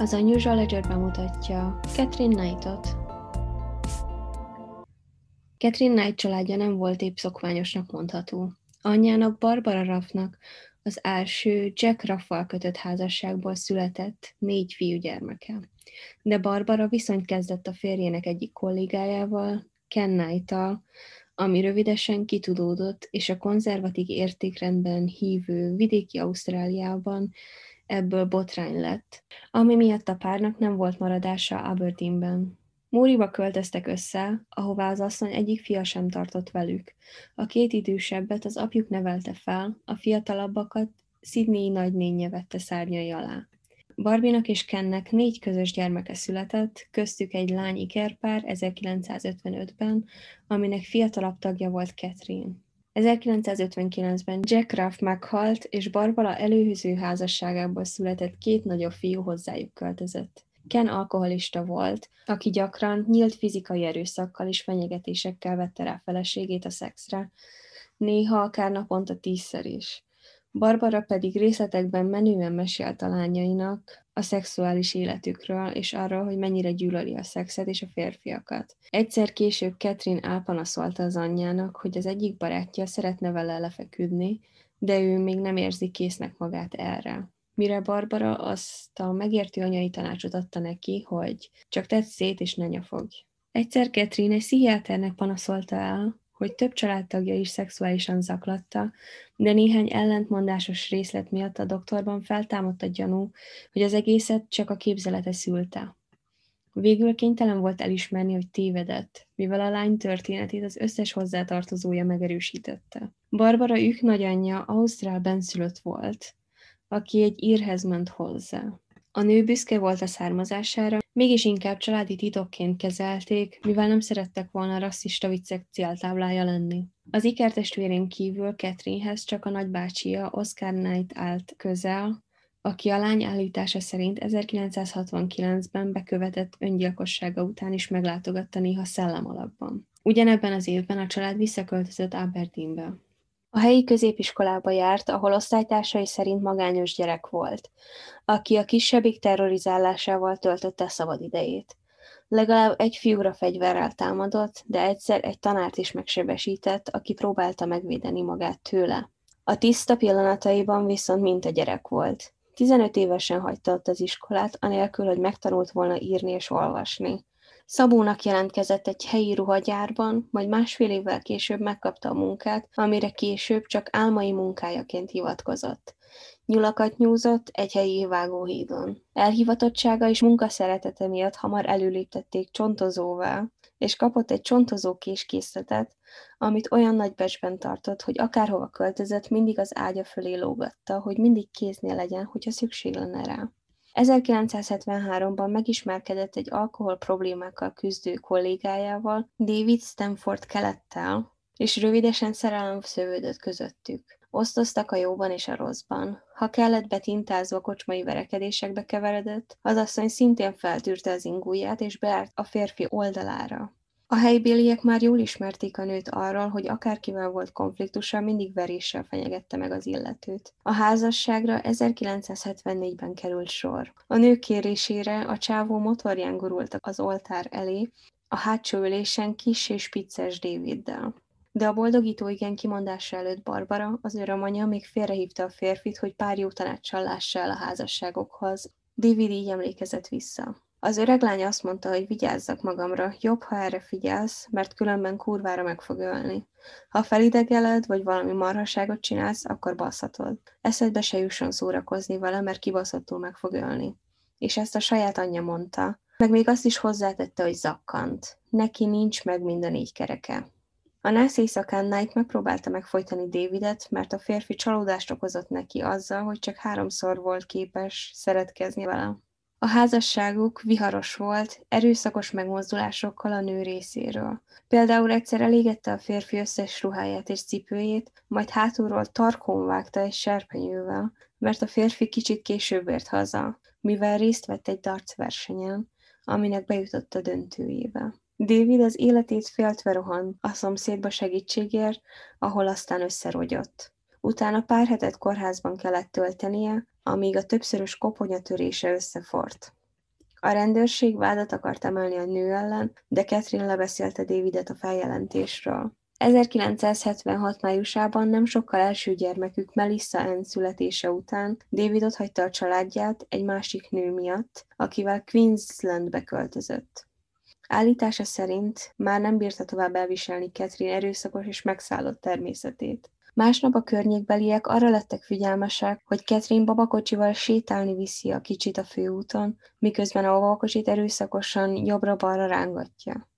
Az Unusual Ledger bemutatja Catherine Knightot. Catherine Knight családja nem volt épp szokványosnak mondható. Anyjának Barbara Raffnak az első Jack Raffal kötött házasságból született négy fiúgyermeke. De Barbara viszonyt kezdett a férjének egyik kollégájával, Ken knight ami rövidesen kitudódott, és a konzervatív értékrendben hívő vidéki Ausztráliában ebből botrány lett, ami miatt a párnak nem volt maradása Aberdeenben. Múriba költöztek össze, ahová az asszony egyik fia sem tartott velük. A két idősebbet az apjuk nevelte fel, a fiatalabbakat Sydney nagynénye vette szárnyai alá. Barbinak és Kennek négy közös gyermeke született, köztük egy lány ikerpár 1955-ben, aminek fiatalabb tagja volt Catherine. 1959-ben Jack Ruff meghalt, és Barbara előhöző házasságából született két nagyobb fiú hozzájuk költözött. Ken alkoholista volt, aki gyakran nyílt fizikai erőszakkal és fenyegetésekkel vette rá feleségét a szexre, néha akár naponta tízszer is. Barbara pedig részletekben menően mesélt a lányainak a szexuális életükről, és arról, hogy mennyire gyűlöli a szexet és a férfiakat. Egyszer később Catherine elpanaszolta az anyjának, hogy az egyik barátja szeretne vele lefeküdni, de ő még nem érzi késznek magát erre. Mire Barbara azt a megértő anyai tanácsot adta neki, hogy csak tedd szét és ne nyafogj. Egyszer Catherine egy pszichiáternek panaszolta el, hogy több családtagja is szexuálisan zaklatta, de néhány ellentmondásos részlet miatt a doktorban feltámadt a gyanú, hogy az egészet csak a képzelete szülte. Végül kénytelen volt elismerni, hogy tévedett, mivel a lány történetét az összes hozzátartozója megerősítette. Barbara ők nagyanyja Ausztrál benszülött volt, aki egy írhez ment hozzá. A nő büszke volt a származására, mégis inkább családi titokként kezelték, mivel nem szerettek volna rasszista viccek céltáblája lenni. Az ikertestvérén kívül Catherinehez csak a nagybácsia Oscar Knight állt közel, aki a lány állítása szerint 1969-ben bekövetett öngyilkossága után is meglátogatta néha szellemalakban. Ugyanebben az évben a család visszaköltözött Aberdeenbe. A helyi középiskolába járt, ahol osztálytársai szerint magányos gyerek volt, aki a kisebbik terrorizálásával töltötte a szabadidejét. Legalább egy fiúra fegyverrel támadott, de egyszer egy tanárt is megsebesített, aki próbálta megvédeni magát tőle. A tiszta pillanataiban viszont mint a gyerek volt. 15 évesen hagyta ott az iskolát, anélkül, hogy megtanult volna írni és olvasni. Szabónak jelentkezett egy helyi ruhagyárban, majd másfél évvel később megkapta a munkát, amire később csak álmai munkájaként hivatkozott. Nyulakat nyúzott egy helyi vágóhídon. Elhivatottsága és munkaszeretete miatt hamar előléptették csontozóvá, és kapott egy csontozó késkészletet, amit olyan nagy becsben tartott, hogy akárhova költözött, mindig az ágya fölé lógatta, hogy mindig kéznél legyen, hogyha szükség lenne rá. 1973-ban megismerkedett egy alkohol problémákkal küzdő kollégájával, David Stanford kelettel, és rövidesen szerelem szövődött közöttük. Osztoztak a jóban és a rosszban. Ha kellett betintázva kocsmai verekedésekbe keveredett, az asszony szintén feltűrte az ingúját és beárt a férfi oldalára. A helybéliek már jól ismerték a nőt arról, hogy akárkivel volt konfliktusa, mindig veréssel fenyegette meg az illetőt. A házasságra 1974-ben került sor. A nő kérésére a csávó motorján gurult az oltár elé, a hátsó ülésen kis és picces Daviddel. De a boldogító igen kimondása előtt Barbara, az örömanya még félrehívta a férfit, hogy pár jó tanácssal lássa el a házasságokhoz. David így emlékezett vissza. Az öreg lány azt mondta, hogy vigyázzak magamra, jobb, ha erre figyelsz, mert különben kurvára meg fog ölni. Ha felidegeled, vagy valami marhaságot csinálsz, akkor baszhatod. Eszedbe se jusson szórakozni vele, mert kibaszottul meg fog ölni. És ezt a saját anyja mondta, meg még azt is hozzátette, hogy zakkant. Neki nincs meg mind a négy kereke. A nász éjszakán Knight megpróbálta megfojtani Davidet, mert a férfi csalódást okozott neki azzal, hogy csak háromszor volt képes szeretkezni vele. A házasságuk viharos volt, erőszakos megmozdulásokkal a nő részéről. Például egyszer elégette a férfi összes ruháját és cipőjét, majd hátulról tarkón vágta egy serpenyővel, mert a férfi kicsit később ért haza, mivel részt vett egy darts versenyen, aminek bejutott a döntőjébe. David az életét féltve rohan a szomszédba segítségért, ahol aztán összerogyott. Utána pár hetet kórházban kellett töltenie, amíg a többszörös koponyatörése összefort. A rendőrség vádat akart emelni a nő ellen, de Catherine lebeszélte Davidet a feljelentésről. 1976 májusában nem sokkal első gyermekük Melissa Ann születése után David otthagyta a családját egy másik nő miatt, akivel Queenslandbe költözött. Állítása szerint már nem bírta tovább elviselni Catherine erőszakos és megszállott természetét. Másnap a környékbeliek arra lettek figyelmesek, hogy Catherine babakocsival sétálni viszi a kicsit a főúton, miközben a babakocsit erőszakosan jobbra-balra rángatja.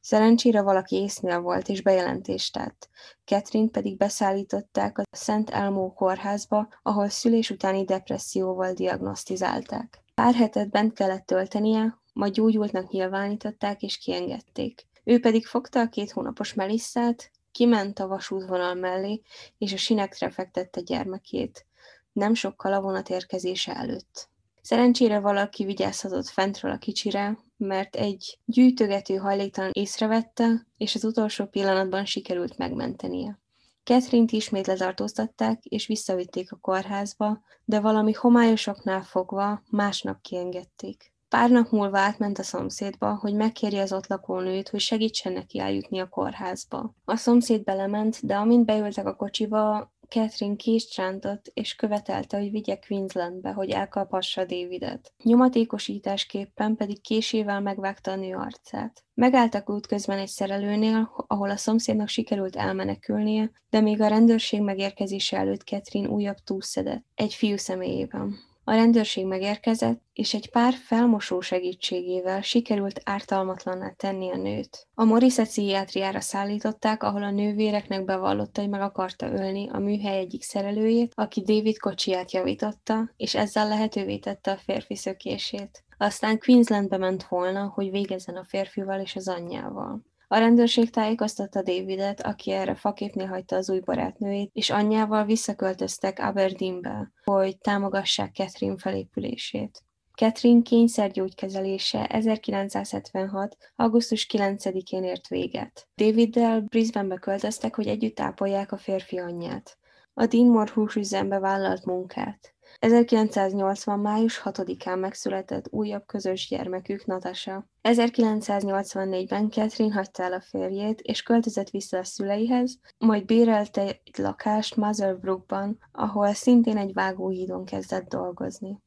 Szerencsére valaki észnél volt és bejelentést tett. Catherine pedig beszállították a Szent Elmó kórházba, ahol szülés utáni depresszióval diagnosztizálták. Pár hetet bent kellett töltenie, majd gyógyultnak nyilvánították és kiengedték. Ő pedig fogta a két hónapos Melissát, kiment a vasútvonal mellé, és a sinekre fektette gyermekét, nem sokkal a vonat érkezése előtt. Szerencsére valaki vigyázhatott fentről a kicsire, mert egy gyűjtögető hajléktalan észrevette, és az utolsó pillanatban sikerült megmentenie. Catherine-t ismét letartóztatták, és visszavitték a kórházba, de valami homályosoknál fogva másnap kiengedték. Pár nap múlva átment a szomszédba, hogy megkérje az ott lakó nőt, hogy segítsen neki eljutni a kórházba. A szomszéd belement, de amint beültek a kocsiba, Catherine kést rántott, és követelte, hogy vigye Queenslandbe, hogy elkaphassa Davidet. Nyomatékosításképpen pedig késével megvágta a nő arcát. Megálltak útközben egy szerelőnél, ahol a szomszédnak sikerült elmenekülnie, de még a rendőrség megérkezése előtt Catherine újabb túlszedett, egy fiú személyében. A rendőrség megérkezett, és egy pár felmosó segítségével sikerült ártalmatlanná tenni a nőt. A Morisse pszichiátriára szállították, ahol a nővéreknek bevallotta, hogy meg akarta ölni a műhely egyik szerelőjét, aki David kocsiját javította, és ezzel lehetővé tette a férfi szökését. Aztán Queenslandbe ment volna, hogy végezzen a férfival és az anyjával. A rendőrség tájékoztatta Davidet, aki erre faképnél hagyta az új barátnőjét, és anyjával visszaköltöztek Aberdeenbe, hogy támogassák Catherine felépülését. Catherine kényszergyógykezelése 1976. augusztus 9-én ért véget. Daviddel Brisbanebe költöztek, hogy együtt tápolják a férfi anyját. A Dinmore húsüzembe vállalt munkát. 1980. május 6-án megszületett újabb közös gyermekük, Natasha. 1984-ben Catherine hagyta el a férjét, és költözött vissza a szüleihez, majd bérelte egy lakást Motherbrookban, ahol szintén egy vágóhídon kezdett dolgozni.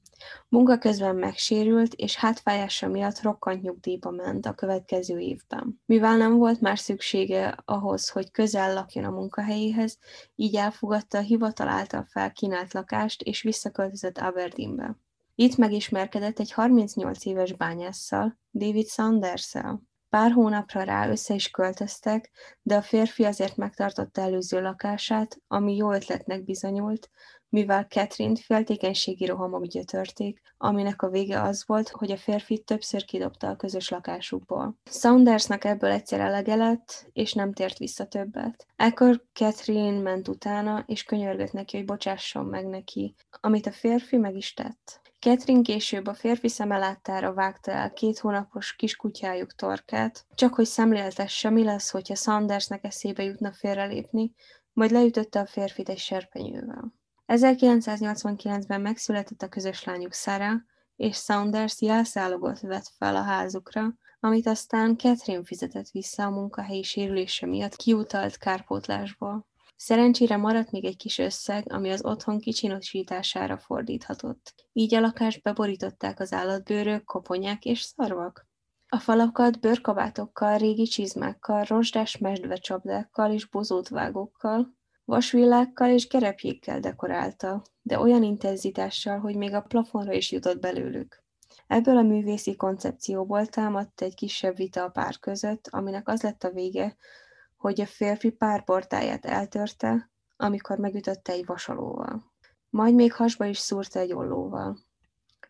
Munka közben megsérült, és hátfájása miatt rokkant nyugdíjba ment a következő évben. Mivel nem volt már szüksége ahhoz, hogy közel lakjon a munkahelyéhez, így elfogadta a hivatal által felkínált lakást, és visszaköltözött Aberdeenbe. Itt megismerkedett egy 38 éves bányásszal, David sanders. Pár hónapra rá össze is költöztek, de a férfi azért megtartotta előző lakását, ami jó ötletnek bizonyult, mivel Catherine féltékenységi rohamok gyötörték, aminek a vége az volt, hogy a férfi többször kidobta a közös lakásukból. Saundersnak ebből egyszer elege lett, és nem tért vissza többet. Ekkor Catherine ment utána, és könyörgött neki, hogy bocsásson meg neki, amit a férfi meg is tett. Catherine később a férfi szeme láttára vágta el két hónapos kiskutyájuk torkát, csak hogy szemléltesse, mi lesz, hogyha Sandersnek eszébe jutna félrelépni, majd leütötte a férfit egy serpenyővel. 1989-ben megszületett a közös lányuk Sarah, és Saunders jelszálogot vett fel a házukra, amit aztán Catherine fizetett vissza a munkahelyi sérülése miatt kiutalt kárpótlásból. Szerencsére maradt még egy kis összeg, ami az otthon kicsinosítására fordíthatott. Így a lakást beborították az állatbőrök, koponyák és szarvak. A falakat bőrkabátokkal, régi csizmákkal, rozsdás mesdvecsapdákkal és bozótvágókkal, Vasvillákkal és gerepjékkel dekorálta, de olyan intenzitással, hogy még a plafonra is jutott belőlük. Ebből a művészi koncepcióból támadt egy kisebb vita a pár között, aminek az lett a vége, hogy a férfi párportáját eltörte, amikor megütötte egy vasalóval. Majd még hasba is szúrta egy ollóval.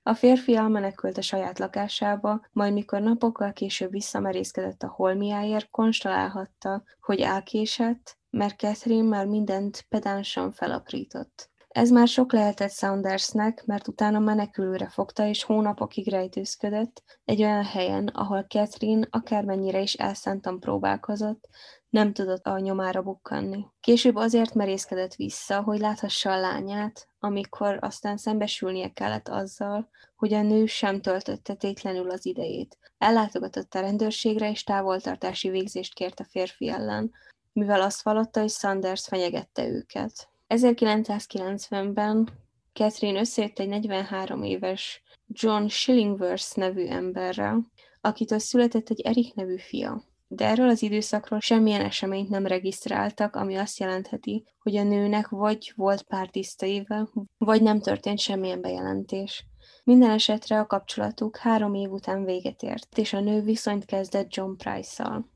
A férfi elmenekült a saját lakásába, majd mikor napokkal később visszamerészkedett a holmiáért, konstalálhatta, hogy elkésett, mert Catherine már mindent pedánsan felaprított. Ez már sok lehetett Saundersnek, mert utána menekülőre fogta és hónapokig rejtőzködött egy olyan helyen, ahol Catherine akármennyire is elszántan próbálkozott, nem tudott a nyomára bukkanni. Később azért merészkedett vissza, hogy láthassa a lányát, amikor aztán szembesülnie kellett azzal, hogy a nő sem töltötte tétlenül az idejét. Ellátogatott a rendőrségre, és távoltartási végzést kért a férfi ellen, mivel azt vallotta, hogy Sanders fenyegette őket. 1990-ben Catherine összejött egy 43 éves John Schillingworth nevű emberrel, akitől született egy Erik nevű fia de erről az időszakról semmilyen eseményt nem regisztráltak, ami azt jelentheti, hogy a nőnek vagy volt pár éve, vagy nem történt semmilyen bejelentés. Minden esetre a kapcsolatuk három év után véget ért, és a nő viszonyt kezdett John Price-szal.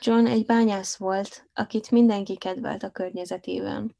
John egy bányász volt, akit mindenki kedvelt a környezetében.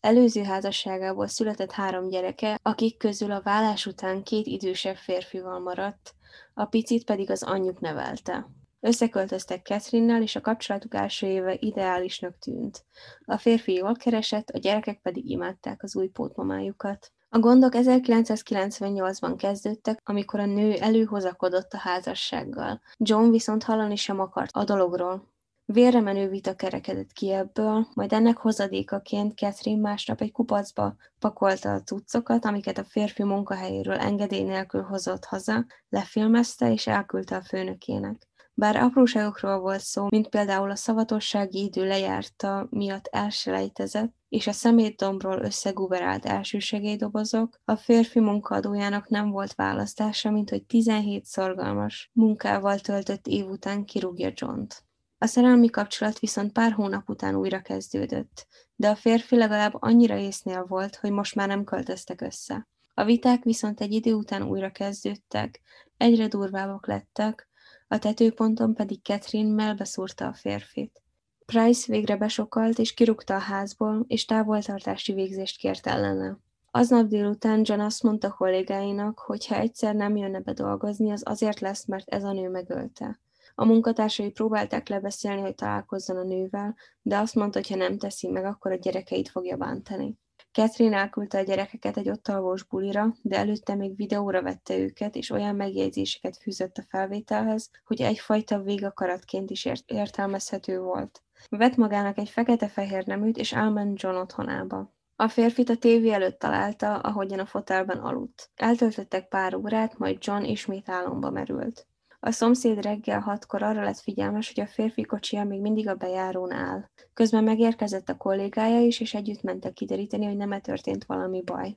Előző házasságából született három gyereke, akik közül a vállás után két idősebb férfival maradt, a picit pedig az anyjuk nevelte. Összeköltöztek Catherine-nel, és a kapcsolatuk első éve ideálisnak tűnt. A férfi jól keresett, a gyerekek pedig imádták az új pótmamájukat. A gondok 1998-ban kezdődtek, amikor a nő előhozakodott a házassággal. John viszont hallani sem akart a dologról. Vérre menő vita kerekedett ki ebből, majd ennek hozadékaként Catherine másnap egy kupacba pakolta a cuccokat, amiket a férfi munkahelyéről engedély nélkül hozott haza, lefilmezte és elküldte a főnökének. Bár apróságokról volt szó, mint például a szavatossági idő lejárta miatt elselejtezett, és a szemétdombról összeguberált elsősegélydobozok, a férfi munkaadójának nem volt választása, mint hogy 17 szorgalmas munkával töltött év után kirúgja John-t. A szerelmi kapcsolat viszont pár hónap után újra kezdődött, de a férfi legalább annyira észnél volt, hogy most már nem költöztek össze. A viták viszont egy idő után újra kezdődtek, egyre durvábbak lettek, a tetőponton pedig Catherine melbeszúrta a férfit. Price végre besokalt és kirúgta a házból, és távoltartási végzést kért ellene. Aznap délután John azt mondta kollégáinak, hogy ha egyszer nem jönne be dolgozni, az azért lesz, mert ez a nő megölte. A munkatársai próbálták lebeszélni, hogy találkozzon a nővel, de azt mondta, hogy ha nem teszi meg, akkor a gyerekeit fogja bántani. Catherine elküldte a gyerekeket egy ott alvós bulira, de előtte még videóra vette őket, és olyan megjegyzéseket fűzött a felvételhez, hogy egyfajta végakaratként is ért- értelmezhető volt. Vett magának egy fekete-fehér neműt, és elment John otthonába. A férfit a tévé előtt találta, ahogyan a fotelben aludt. Eltöltöttek pár órát, majd John ismét álomba merült. A szomszéd reggel hatkor arra lett figyelmes, hogy a férfi kocsia még mindig a bejárón áll. Közben megérkezett a kollégája is, és együtt mentek kideríteni, hogy nem-e történt valami baj.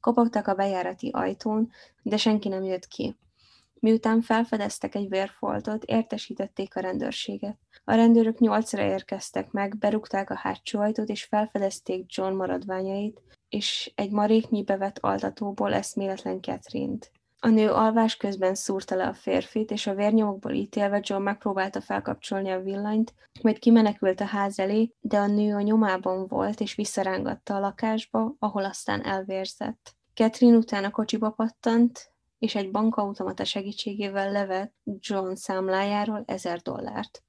Kopogtak a bejárati ajtón, de senki nem jött ki. Miután felfedeztek egy vérfoltot, értesítették a rendőrséget. A rendőrök nyolcra érkeztek meg, berúgták a hátsó ajtót, és felfedezték John maradványait, és egy maréknyi bevett altatóból eszméletlen Catherine-t. A nő alvás közben szúrta le a férfit, és a vérnyomokból ítélve John megpróbálta felkapcsolni a villanyt, majd kimenekült a ház elé, de a nő a nyomában volt, és visszarángatta a lakásba, ahol aztán elvérzett. Catherine utána kocsiba pattant, és egy bankautomata segítségével levett John számlájáról ezer dollárt.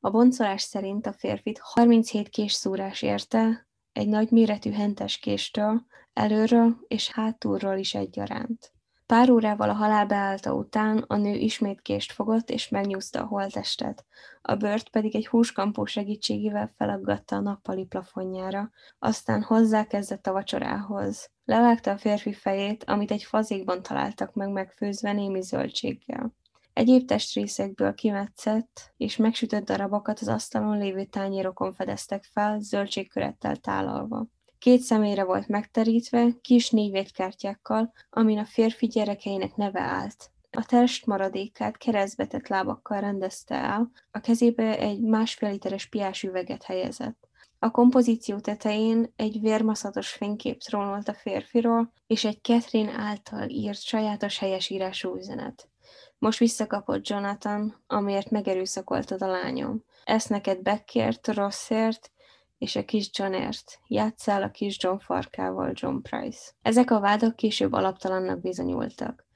A boncolás szerint a férfit 37 kés szúrás érte, egy nagy méretű hentes késtől, előről és hátulról is egyaránt. Pár órával a halál beállta után a nő ismét kést fogott, és megnyúzta a holttestet. A bört pedig egy húskampó segítségével felaggatta a nappali plafonjára, aztán hozzákezdett a vacsorához. Levágta a férfi fejét, amit egy fazékban találtak meg megfőzve némi zöldséggel. Egyéb testrészekből kimetszett és megsütött darabokat az asztalon lévő tányérokon fedeztek fel, zöldségkörettel tálalva. Két személyre volt megterítve, kis névjegykártyákkal, amin a férfi gyerekeinek neve állt. A test maradékát keresztbetett lábakkal rendezte el, a kezébe egy másfél literes piás üveget helyezett. A kompozíció tetején egy vérmaszatos fénykép trónolt a férfiról, és egy Catherine által írt sajátos helyesírású üzenet. Most visszakapott Jonathan, amiért megerőszakoltad a lányom. Ezt neked Beckért, rosszért, és a kis Johnért. Játszál a kis John farkával, John Price. Ezek a vádak később alaptalannak bizonyultak.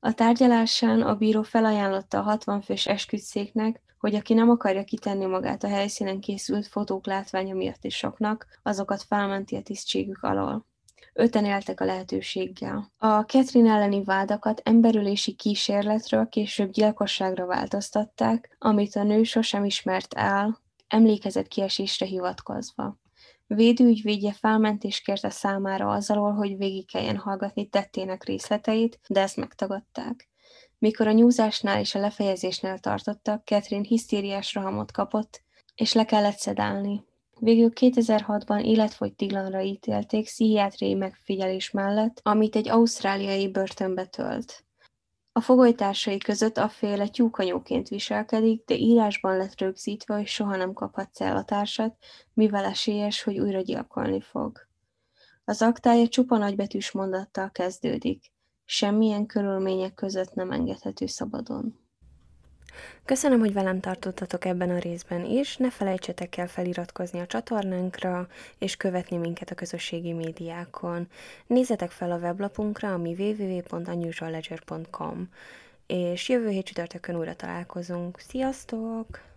A tárgyalásán a bíró felajánlotta a 60 fős esküdszéknek, hogy aki nem akarja kitenni magát a helyszínen készült fotók látványa miatt is soknak, azokat felmenti a tisztségük alól. Öten éltek a lehetőséggel. A Catherine elleni vádakat emberülési kísérletről később gyilkosságra változtatták, amit a nő sosem ismert el, emlékezett kiesésre hivatkozva. Védőügyvédje felmentést kérte számára azzal, hogy végig kelljen hallgatni tettének részleteit, de ezt megtagadták. Mikor a nyúzásnál és a lefejezésnél tartottak, Catherine hisztériás rohamot kapott, és le kellett szedálni. Végül 2006-ban életfogytiglanra ítélték pszichiátriai megfigyelés mellett, amit egy ausztráliai börtönbe tölt. A fogolytársai között a féle tyúkanyóként viselkedik, de írásban lett rögzítve, hogy soha nem kaphat cellatársat, mivel esélyes, hogy újra gyilkolni fog. Az aktája csupa nagybetűs mondattal kezdődik. Semmilyen körülmények között nem engedhető szabadon. Köszönöm, hogy velem tartottatok ebben a részben is, ne felejtsetek el feliratkozni a csatornánkra, és követni minket a közösségi médiákon. Nézzetek fel a weblapunkra, ami www.unusualledger.com, és jövő hét csütörtökön újra találkozunk. Sziasztok!